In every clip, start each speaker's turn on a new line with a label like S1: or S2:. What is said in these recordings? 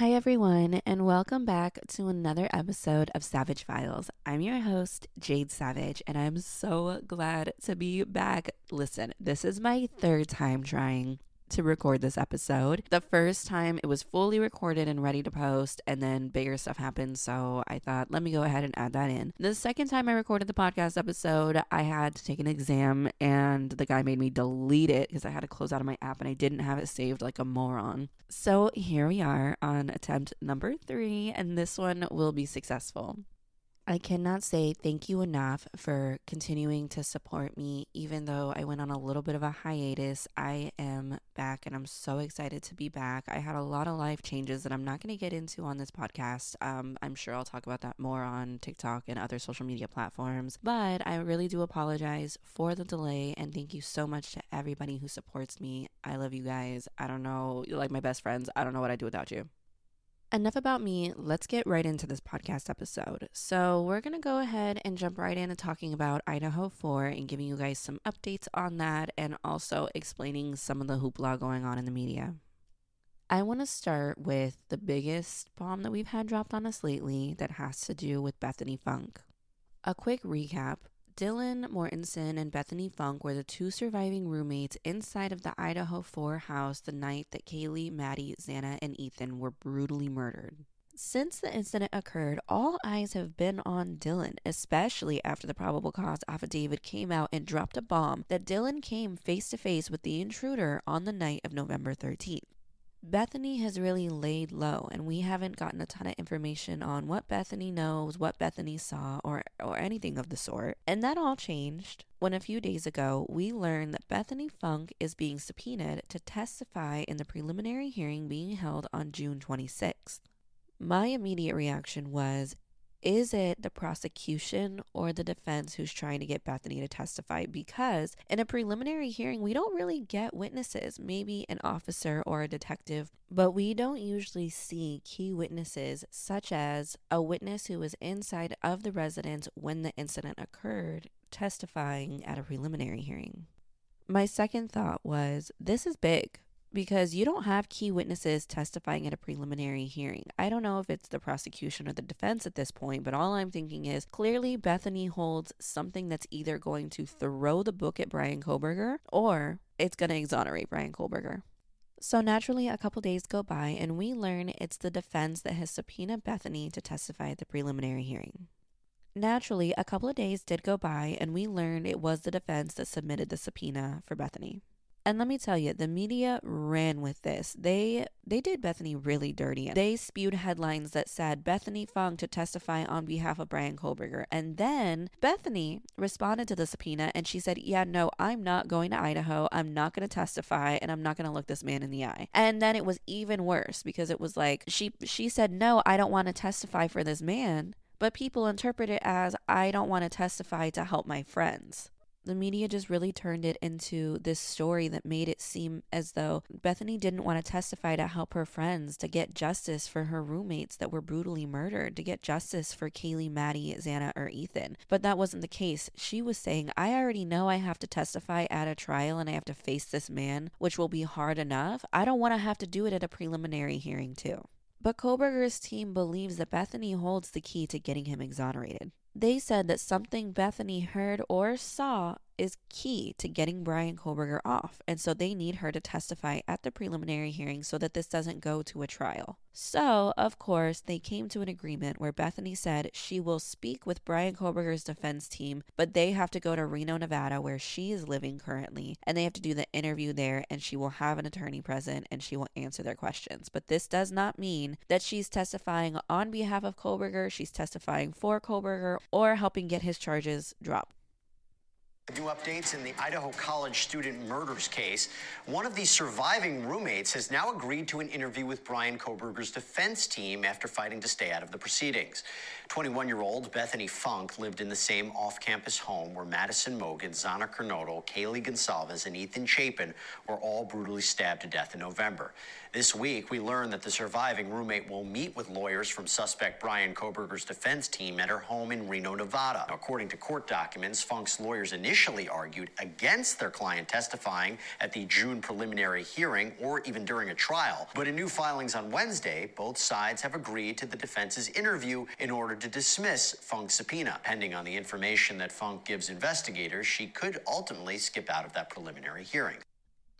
S1: Hi, everyone, and welcome back to another episode of Savage Files. I'm your host, Jade Savage, and I'm so glad to be back. Listen, this is my third time trying to record this episode. The first time it was fully recorded and ready to post, and then bigger stuff happened. So I thought, let me go ahead and add that in. The second time I recorded the podcast episode, I had to take an exam, and the guy made me delete it because I had to close out of my app and I didn't have it saved like a moron. So here we are on attempt number three, and this one will be successful. I cannot say thank you enough for continuing to support me. Even though I went on a little bit of a hiatus, I am back and I'm so excited to be back. I had a lot of life changes that I'm not going to get into on this podcast. Um, I'm sure I'll talk about that more on TikTok and other social media platforms. But I really do apologize for the delay and thank you so much to everybody who supports me. I love you guys. I don't know, you're like my best friends. I don't know what I'd do without you. Enough about me. Let's get right into this podcast episode. So, we're going to go ahead and jump right into talking about Idaho 4 and giving you guys some updates on that and also explaining some of the hoopla going on in the media. I want to start with the biggest bomb that we've had dropped on us lately that has to do with Bethany Funk. A quick recap Dylan Mortensen and Bethany Funk were the two surviving roommates inside of the Idaho 4 house the night that Kaylee, Maddie, Xana, and Ethan were brutally murdered. Since the incident occurred, all eyes have been on Dylan, especially after the probable cause affidavit came out and dropped a bomb that Dylan came face to face with the intruder on the night of November 13th. Bethany has really laid low, and we haven't gotten a ton of information on what Bethany knows, what Bethany saw, or, or anything of the sort. And that all changed when a few days ago we learned that Bethany Funk is being subpoenaed to testify in the preliminary hearing being held on June 26th. My immediate reaction was is it the prosecution or the defense who's trying to get Bethany to testify? Because in a preliminary hearing, we don't really get witnesses, maybe an officer or a detective, but we don't usually see key witnesses, such as a witness who was inside of the residence when the incident occurred, testifying at a preliminary hearing. My second thought was this is big because you don't have key witnesses testifying at a preliminary hearing. I don't know if it's the prosecution or the defense at this point, but all I'm thinking is clearly Bethany holds something that's either going to throw the book at Bryan Kohberger or it's going to exonerate Bryan Kohberger. So naturally, a couple days go by and we learn it's the defense that has subpoenaed Bethany to testify at the preliminary hearing. Naturally, a couple of days did go by and we learned it was the defense that submitted the subpoena for Bethany. And let me tell you, the media ran with this. They they did Bethany really dirty. They spewed headlines that said Bethany Funk to testify on behalf of Bryan Kohberger. And then Bethany responded to the subpoena and she said, "Yeah, no, I'm not going to Idaho. I'm not going to testify and I'm not going to look this man in the eye." And then it was even worse because it was like she she said, "No, I don't want to testify for this man." But people interpret it as I don't want to testify to help my friends the media just really turned it into this story that made it seem as though Bethany didn't want to testify to help her friends, to get justice for her roommates that were brutally murdered, to get justice for Kaylee, Maddie, Xana, or Ethan. But that wasn't the case. She was saying, I already know I have to testify at a trial and I have to face this man, which will be hard enough. I don't want to have to do it at a preliminary hearing, too. But Kohberger's team believes that Bethany holds the key to getting him exonerated. They said that something Bethany heard or saw is key to getting Bryan Kohberger off, and so they need her to testify at the preliminary hearing so that this doesn't go to a trial. So, of course, they came to an agreement where Bethany said she will speak with Bryan Kohberger's defense team, but they have to go to Reno, Nevada, where she is living currently, and they have to do the interview there, and she will have an attorney present and she will answer their questions. But this does not mean that she's testifying on behalf of Kohberger, she's testifying for Kohberger, or helping get his charges dropped.
S2: New updates in the Idaho College student murders case. One of the surviving roommates has now agreed to an interview with Bryan Kohberger's defense team after fighting to stay out of the proceedings. 21 year old Bethany Funk lived in the same off campus home where Madison Mogen, Xana Kernodle, Kaylee Goncalves, and Ethan Chapin were all brutally stabbed to death in November. This week, we learned that the surviving roommate will meet with lawyers from suspect Bryan Kohberger's defense team at her home in Reno, Nevada. According to court documents, Funk's lawyers initially argued against their client testifying at the June preliminary hearing or even during a trial. But in new filings on Wednesday, both sides have agreed to the defense's interview in order to dismiss Funk's subpoena. Pending on the information that Funk gives investigators, she could ultimately skip out of that preliminary hearing.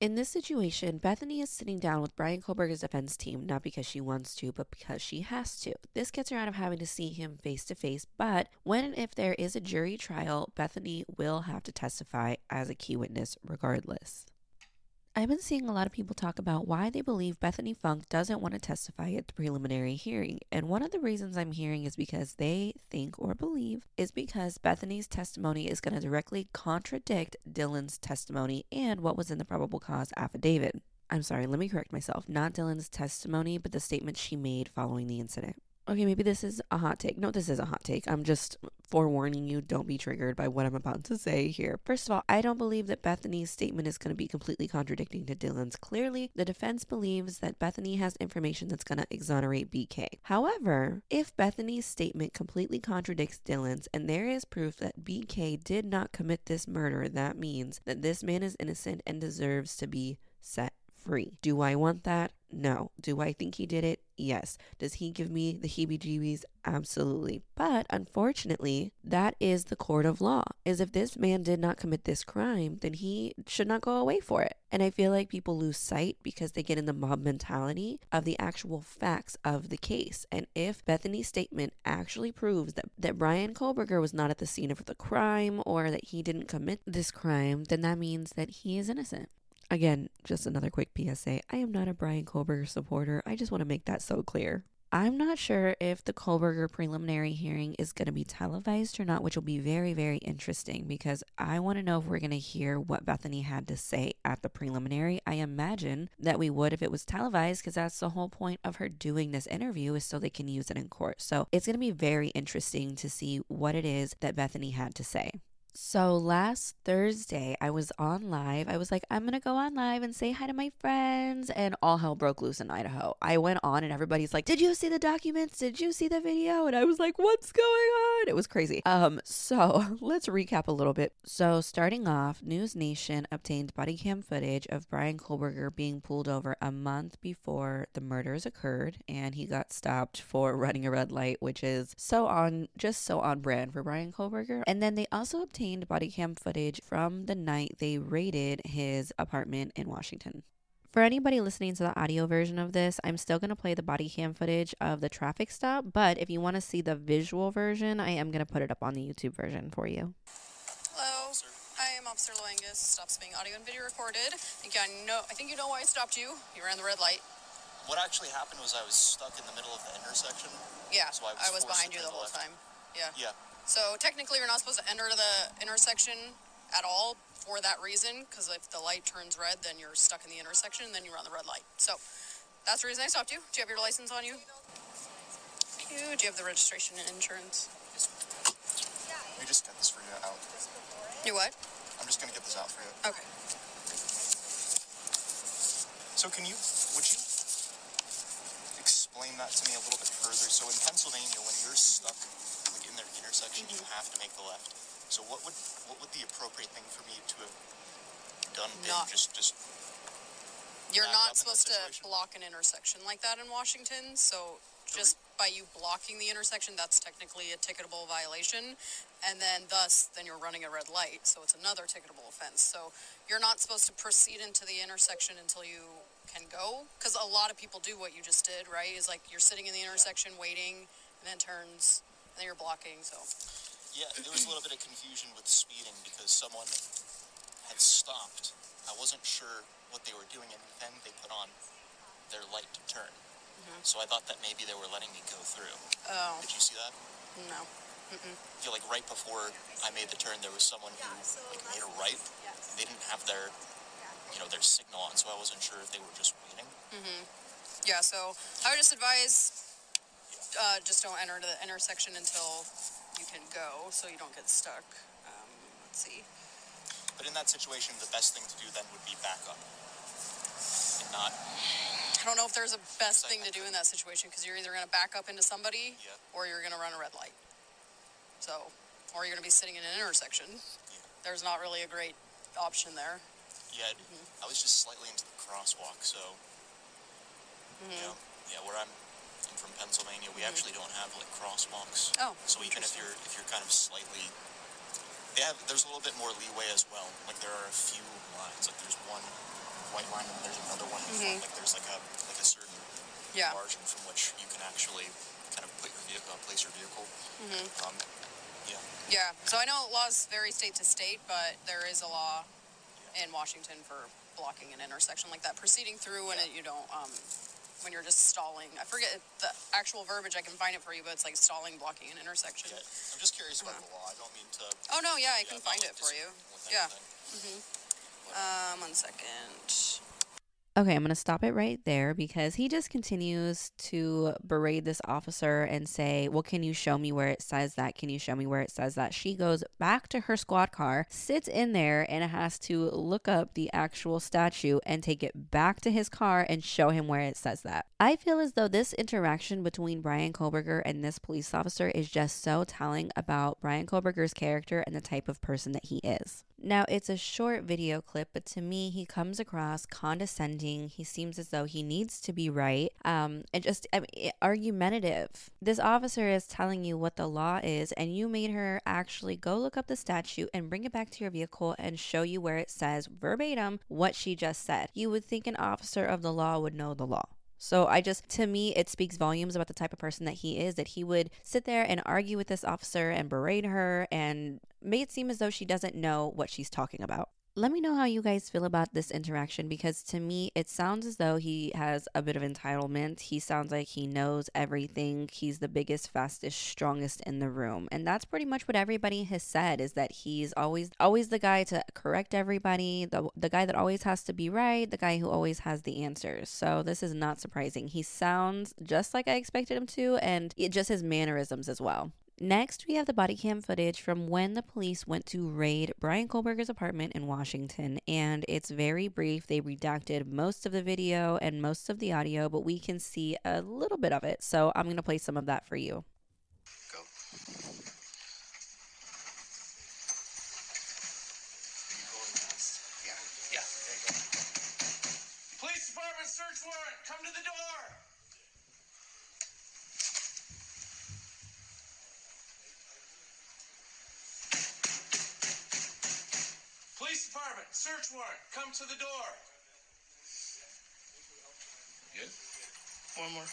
S1: In this situation, Bethany is sitting down with Bryan Kohberger's defense team, not because she wants to, but because she has to. This gets her out of having to see him face to face, but when and if there is a jury trial, Bethany will have to testify as a key witness regardless. I've been seeing a lot of people talk about why they believe Bethany Funk doesn't want to testify at the preliminary hearing. And one of the reasons I'm hearing is because they think or believe is because Bethany's testimony is going to directly contradict Dylan's testimony and what was in the probable cause affidavit. I'm sorry, let me correct myself. Not Dylan's testimony, but the statement she made following the incident okay, maybe this is a hot take. No, this is a hot take. I'm just forewarning you, don't be triggered by what I'm about to say here. First of all, I don't believe that Bethany's statement is going to be completely contradicting to Dylan's. Clearly, the defense believes that Bethany has information that's going to exonerate BK. However, if Bethany's statement completely contradicts Dylan's and there is proof that BK did not commit this murder, that means that this man is innocent and deserves to be set free. Do I want that? No. Do I think he did it? Yes. Does he give me the heebie jeebies? Absolutely. But unfortunately, that is the court of law. Is if this man did not commit this crime, then he should not go away for it. And I feel like people lose sight because they get in the mob mentality of the actual facts of the case. And if Bethany's statement actually proves that, that Bryan Kohberger was not at the scene of the crime or that he didn't commit this crime, then that means that he is innocent. Again, just another quick PSA. I am not a Bryan Kohberger supporter. I just want to make that so clear. I'm not sure if the Kohberger preliminary hearing is going to be televised or not, which will be very, very interesting because I want to know if we're going to hear what Bethany had to say at the preliminary. I imagine that we would if it was televised because that's the whole point of her doing this interview is so they can use it in court. So it's going to be very interesting to see what it is that Bethany had to say. So last Thursday, I was on live. I was like, I'm going to go on live and say hi to my friends. And all hell broke loose in Idaho. I went on and everybody's like, Did you see the documents? Did you see the video? And I was like, What's going on? It was crazy. Um, so let's recap a little bit. So starting off, News Nation obtained body cam footage of Bryan Kohberger being pulled over a month before the murders occurred. And he got stopped for running a red light, which is so on, just so on brand for Bryan Kohberger. And then they also obtained obtained body cam footage from the night they raided his apartment in Washington. For anybody listening to the audio version of this, I'm still going to play the body cam footage of the traffic stop, but if you want to see the visual version, I am going to put it up on the YouTube version for you.
S3: Hello, I am Officer Loangus. Stops being audio and video recorded. I think I know. I think you know why I stopped you. You ran the red light.
S4: What actually happened was I was stuck in the middle of the intersection.
S3: Yeah, so I was, I was behind you the whole left. time. Yeah.
S4: Yeah.
S3: So technically, you're not supposed to enter the intersection at all for that reason, because if the light turns red, then you're stuck in the intersection, and then you run the red light. So that's the reason I stopped you. Do you have your license on you? you. Do you have the registration and insurance?
S4: Me just get this for you out.
S3: You what?
S4: I'm just gonna get this out for you.
S3: Okay.
S4: So can you, would you explain that to me a little bit further? So in Pennsylvania, when you're stuck intersection, mm-hmm. you have to make the left. So what would what would the appropriate thing for me to have done? Not just just.
S3: You're not supposed to block an intersection like that in Washington. So just by you blocking the intersection, that's technically a ticketable violation, and then thus then you're running a red light, so it's another ticketable offense. So you're not supposed to proceed into the intersection until you can go, because a lot of people do what you just did, right? Is like you're sitting in the intersection waiting, and then turns then you're blocking, so.
S4: Yeah, there was a little bit of confusion with speeding because someone had stopped. I wasn't sure what they were doing, and then they put on their light to turn. Mm-hmm. So I thought that maybe they were letting me go through.
S3: Oh.
S4: Did you see that?
S3: No.
S4: Mm-mm. I feel like right before I made the turn, there was someone who like made a right. They didn't have their, you know, their signal on, so I wasn't sure if they were just waiting.
S3: Mm-hmm. Yeah. So I would just advise uh, just don't enter the intersection until you can go, so you don't get stuck. Um, let's see.
S4: But in that situation, the best thing to do then would be back up and not.
S3: I don't know if there's a best thing to do in that situation because you're either going to back up into somebody
S4: Yeah.
S3: or you're going to run a red light. So, or you're going to be sitting in an intersection. There's not really a great option there.
S4: Yeah, I was just slightly into the crosswalk, so. You know, yeah, where I'm, I'm from Pennsylvania, we actually don't have like crosswalks.
S3: Oh,
S4: So even if you're if you're kind of slightly, they have there's a little bit more leeway as well. Like there are a few lines. Like there's one white line and there's another one in front. Like there's like a like a certain
S3: Mm-hmm. Yeah.
S4: margin from which you can actually kind of put your vehicle, place your vehicle.
S3: Mm-hmm.
S4: Um, yeah.
S3: Yeah. So I know laws vary state to state, but there is a law in Washington for blocking an intersection like that, proceeding through when it, you don't, um, when you're just stalling. I forget the actual verbiage. I can find it for you, but it's like stalling, blocking an intersection.
S4: Yeah. I'm just curious about the law. I don't mean to.
S3: Oh no, yeah, I
S4: yeah,
S3: can find
S4: like,
S3: it for you. Yeah.
S4: Mm-hmm.
S3: Um, one second.
S1: Okay, I'm going to stop it right there because he just continues to berate this officer and say, Well, can you show me where it says that? Can you show me where it says that? She goes back to her squad car, sits in there, and has to look up the actual statue and take it back to his car and show him where it says that. I feel as though this interaction between Bryan Kohberger and this police officer is just so telling about Bryan Kohberger's character and the type of person that he is. Now, it's a short video clip, but to me, he comes across condescending. He seems as though he needs to be right um, and just I mean, argumentative. This officer is telling you what the law is, and you made her actually go look up the statute and bring it back to your vehicle and show you where it says verbatim what she just said. You would think an officer of the law would know the law. So I just, to me, it speaks volumes about the type of person that he is, that he would sit there and argue with this officer and berate her and make it seem as though she doesn't know what she's talking about. Let me know how you guys feel about this interaction because to me, it sounds as though he has a bit of entitlement. He sounds like he knows everything. He's the biggest, fastest, strongest in the room. And that's pretty much what everybody has said is that he's always always the guy to correct everybody, the, the guy that always has to be right, the guy who always has the answers. So this is not surprising. He sounds just like I expected him to and it, just his mannerisms as well. Next, we have the body cam footage from when the police went to raid Bryan Kohlberger's apartment in Washington, and it's very brief. They redacted most of the video and most of the audio, but we can see a little bit of it. So I'm going to play some of that for you.
S4: Go.
S5: Yeah. Yeah. Police department search warrant. Come to the door. Police department search warrant. Come to the door. Good. One more.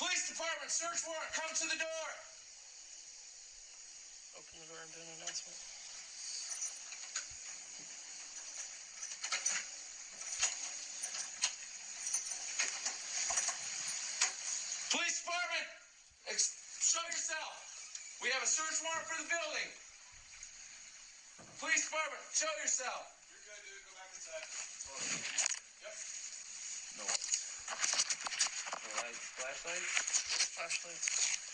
S5: Police department search warrant. Come to the door. Open the door and do an announcement. Police department, ex- show yourself. We have a search for the building. Police department, show yourself. You're good, dude. Go back inside. Yep. No lights. No lights. Flashlights? Flashlights.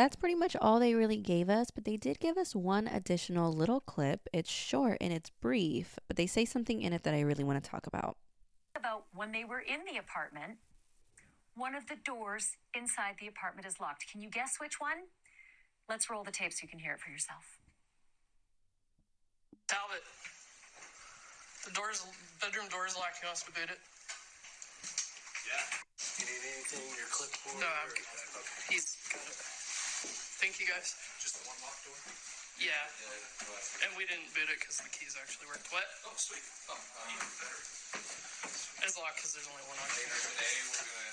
S1: That's pretty much all they really gave us, but they did give us one additional little clip. It's short and it's brief, but they say something in it that I really want to talk about.
S6: about when they were in the apartment, one of the doors inside the apartment is locked. Can you guess which one? Let's roll the tape so you can hear it for yourself.
S5: Talbot. The door's bedroom door is locked. You want us to boot it?
S7: Yeah. You need anything? Your clipboard?
S5: No, I'm good.
S7: Okay.
S5: He's got it. Thank you guys.
S7: Just the one locked door?
S5: Yeah.
S7: Yeah. No, that's good.
S5: And we didn't boot it because the keys actually worked. What?
S7: Oh, sweet. Oh, even better.
S5: It's locked because there's only one on.
S7: Later today, we're gonna.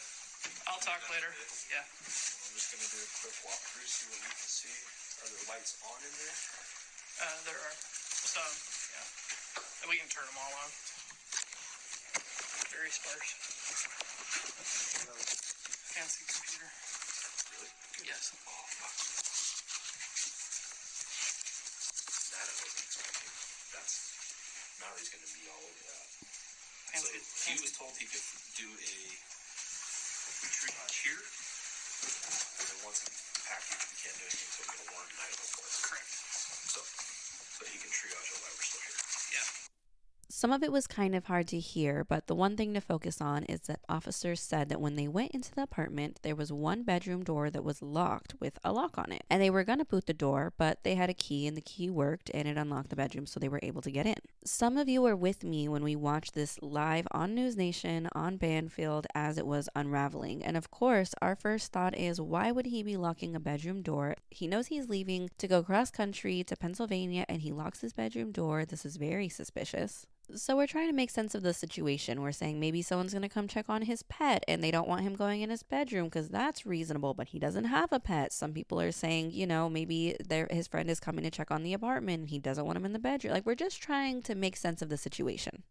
S5: I'll talk later. Yeah.
S7: I'm just gonna do a quick walkthrough, see what we can see. Are there lights on in there?
S5: Uh, there are some, yeah. And we can turn them all on. Very sparse. Fancy computer. Really? Yes.
S7: That I wasn't expecting. That's Mallory's gonna be all over that. So
S5: Fancy.
S7: he was told he could do a triage here, and then once he packed it, he can't do anything until we get a warrant Idaho for.
S5: Correct.
S7: So, so he can triage it while we're still here.
S5: Yeah.
S1: Some of it was kind of hard to hear, but the one thing to focus on is that officers said that when they went into the apartment, there was one bedroom door that was locked with a lock on it. And they were going to boot the door, but they had a key and the key worked and it unlocked the bedroom so they were able to get in. Some of you were with me when we watched this live on News Nation on Banfield as it was unraveling. And of course, our first thought is why would he be locking a bedroom door? He knows he's leaving to go cross country to Pennsylvania and he locks his bedroom door. This is very suspicious. So we're trying to make sense of the situation. We're saying maybe someone's going to come check on his pet and they don't want him going in his bedroom because that's reasonable, but he doesn't have a pet. Some people are saying, you know, maybe his friend is coming to check on the apartment and he doesn't want him in the bedroom. Like we're just trying to make sense of the situation.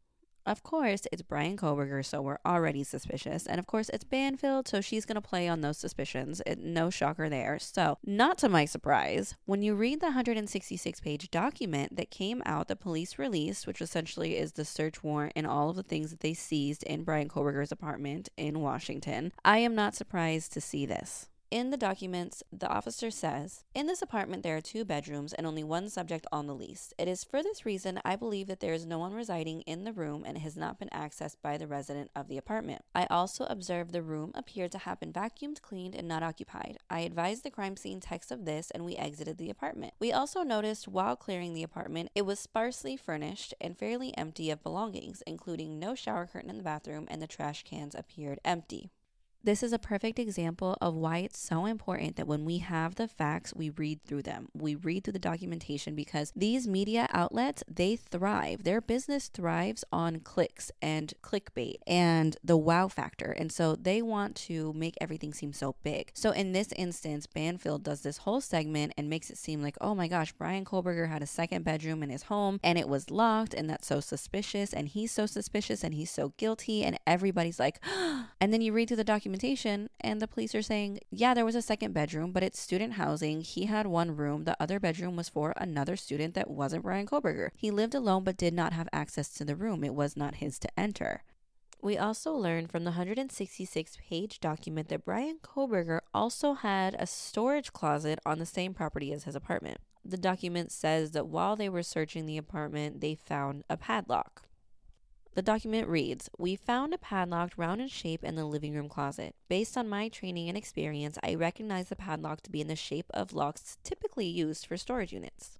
S1: Of course, it's Bryan Kohberger, so we're already suspicious. And of course, it's Banfield, so she's going to play on those suspicions. It, no shocker there. So, not to my surprise, when you read the 166 page document that came out, the police released, which essentially is the search warrant and all of the things that they seized in Bryan Kohberger's apartment in Washington, I am not surprised to see this. In the documents, the officer says, In this apartment, there are two bedrooms and only one subject on the lease. It is for this reason I believe that there is no one residing in the room and has not been accessed by the resident of the apartment. I also observed the room appeared to have been vacuumed, cleaned, and not occupied. I advised the crime scene text of this and we exited the apartment. We also noticed while clearing the apartment, it was sparsely furnished and fairly empty of belongings, including no shower curtain in the bathroom and the trash cans appeared empty. This is a perfect example of why it's so important that when we have the facts, we read through them. We read through the documentation because these media outlets, they thrive. Their business thrives on clicks and clickbait and the wow factor. And so they want to make everything seem so big. So in this instance, Banfield does this whole segment and makes it seem like, oh my gosh, Bryan Kohberger had a second bedroom in his home and it was locked and that's so suspicious and he's so suspicious and he's so guilty and everybody's like, and then you read through the documentation and the police are saying, yeah, there was a second bedroom, but it's student housing. He had one room. The other bedroom was for another student that wasn't Bryan Kohberger. He lived alone but did not have access to the room. It was not his to enter. We also learned from the 166 page document that Bryan Kohberger also had a storage closet on the same property as his apartment. The document says that while they were searching the apartment, they found a padlock. The document reads We found a padlocked round in shape in the living room closet. Based on my training and experience, I recognize the padlock to be in the shape of locks typically used for storage units.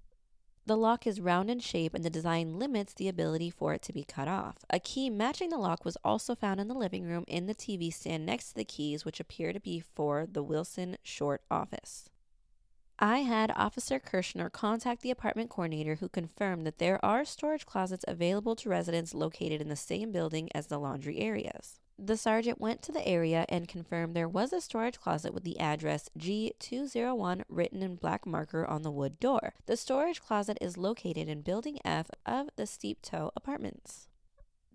S1: The lock is round in shape and the design limits the ability for it to be cut off. A key matching the lock was also found in the living room in the TV stand next to the keys, which appear to be for the Wilson Short office. I had Officer Kirschner contact the apartment coordinator who confirmed that there are storage closets available to residents located in the same building as the laundry areas. The sergeant went to the area and confirmed there was a storage closet with the address G201 written in black marker on the wood door. The storage closet is located in Building F of the Steptoe Apartments.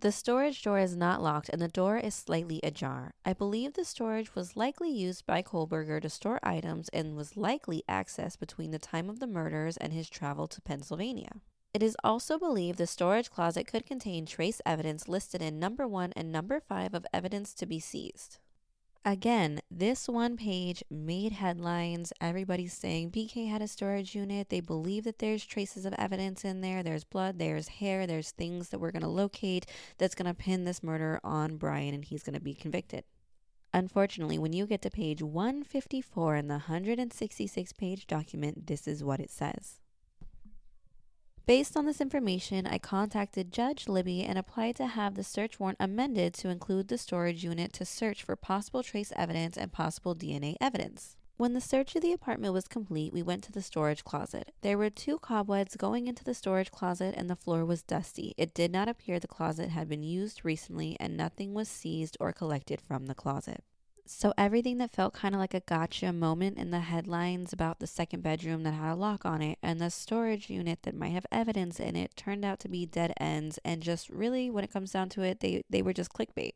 S1: The storage door is not locked and the door is slightly ajar. I believe the storage was likely used by Kohlberger to store items and was likely accessed between the time of the murders and his travel to Pennsylvania. It is also believed the storage closet could contain trace evidence listed in number 1 and number 5 of evidence to be seized. Again, this one page made headlines. Everybody's saying BK had a storage unit. They believe that there's traces of evidence in there. There's blood, there's hair, there's things that we're going to locate that's going to pin this murder on Bryan and he's going to be convicted. Unfortunately, when you get to page 154 in the 166 page document, this is what it says. Based on this information, I contacted Judge Libby and applied to have the search warrant amended to include the storage unit to search for possible trace evidence and possible DNA evidence. When the search of the apartment was complete, we went to the storage closet. There were two cobwebs going into the storage closet, and the floor was dusty. It did not appear the closet had been used recently, and nothing was seized or collected from the closet. So, everything that felt kind of like a gotcha moment in the headlines about the second bedroom that had a lock on it and the storage unit that might have evidence in it turned out to be dead ends. And just really, when it comes down to it, they, they were just clickbait.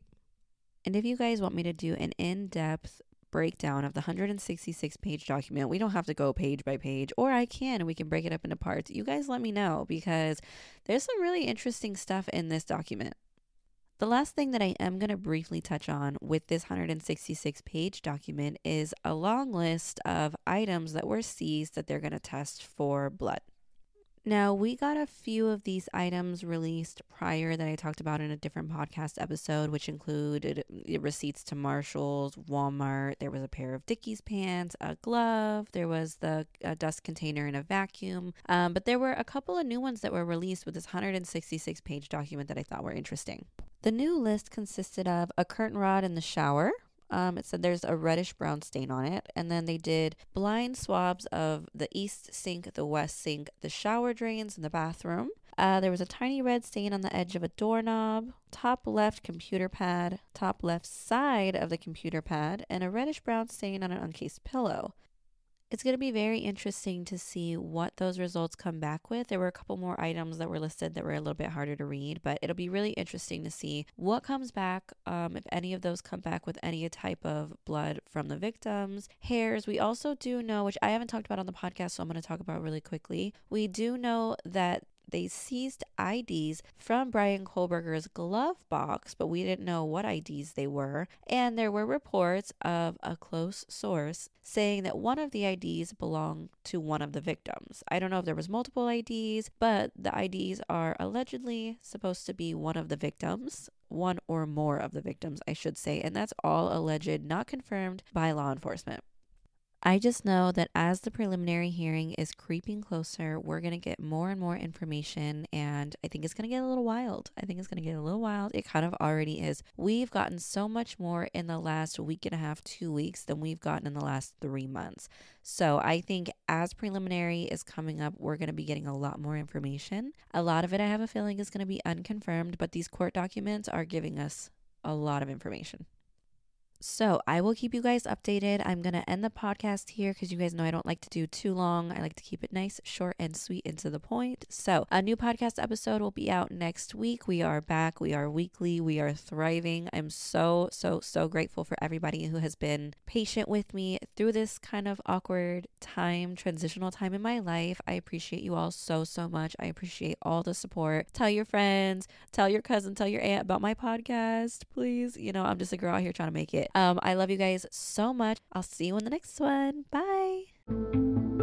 S1: And if you guys want me to do an in depth breakdown of the 166 page document, we don't have to go page by page, or I can and we can break it up into parts. You guys let me know because there's some really interesting stuff in this document. The last thing that I am going to briefly touch on with this 166 page document is a long list of items that were seized that they're going to test for blood. Now, we got a few of these items released prior that I talked about in a different podcast episode, which included receipts to Marshalls, Walmart. There was a pair of Dickies pants, a glove, there was the dust container and a vacuum. Um, but there were a couple of new ones that were released with this 166 page document that I thought were interesting. The new list consisted of a curtain rod in the shower, um, it said there's a reddish brown stain on it. And then they did blind swabs of the east sink, the west sink, the shower drains, and the bathroom. Uh, there was a tiny red stain on the edge of a doorknob, top left computer pad, top left side of the computer pad, and a reddish brown stain on an uncased pillow it's going to be very interesting to see what those results come back with. There were a couple more items that were listed that were a little bit harder to read, but it'll be really interesting to see what comes back, um, if any of those come back with any type of blood from the victims, hairs. We also do know, which I haven't talked about on the podcast, so I'm going to talk about really quickly. We do know that they seized IDs from Bryan Kohberger's glove box, but we didn't know what IDs they were. And there were reports of a close source saying that one of the IDs belonged to one of the victims. I don't know if there was multiple IDs, but the IDs are allegedly supposed to be one of the victims one or more of the victims, I should say, and that's all alleged, not confirmed by law enforcement. I just know that as the preliminary hearing is creeping closer, we're going to get more and more information, and I think it's going to get a little wild. I think it's going to get a little wild. It kind of already is. We've gotten so much more in the last week and a half, two weeks, than we've gotten in the last three months. So I think as preliminary is coming up, we're going to be getting a lot more information. A lot of it, I have a feeling, is going to be unconfirmed, but these court documents are giving us a lot of information. So I will keep you guys updated. I'm going to end the podcast here because you guys know I don't like to do too long. I like to keep it nice, short, and sweet and to the point. So a new podcast episode will be out next week. We are back. We are weekly. We are thriving. I'm so, so, so grateful for everybody who has been patient with me through this kind of awkward time, transitional time in my life. I appreciate you all so, so much. I appreciate all the support. Tell your friends, tell your cousin, tell your aunt about my podcast, please. You know, I'm just a girl out here trying to make it. Um, I love you guys so much. I'll see you in the next one. Bye.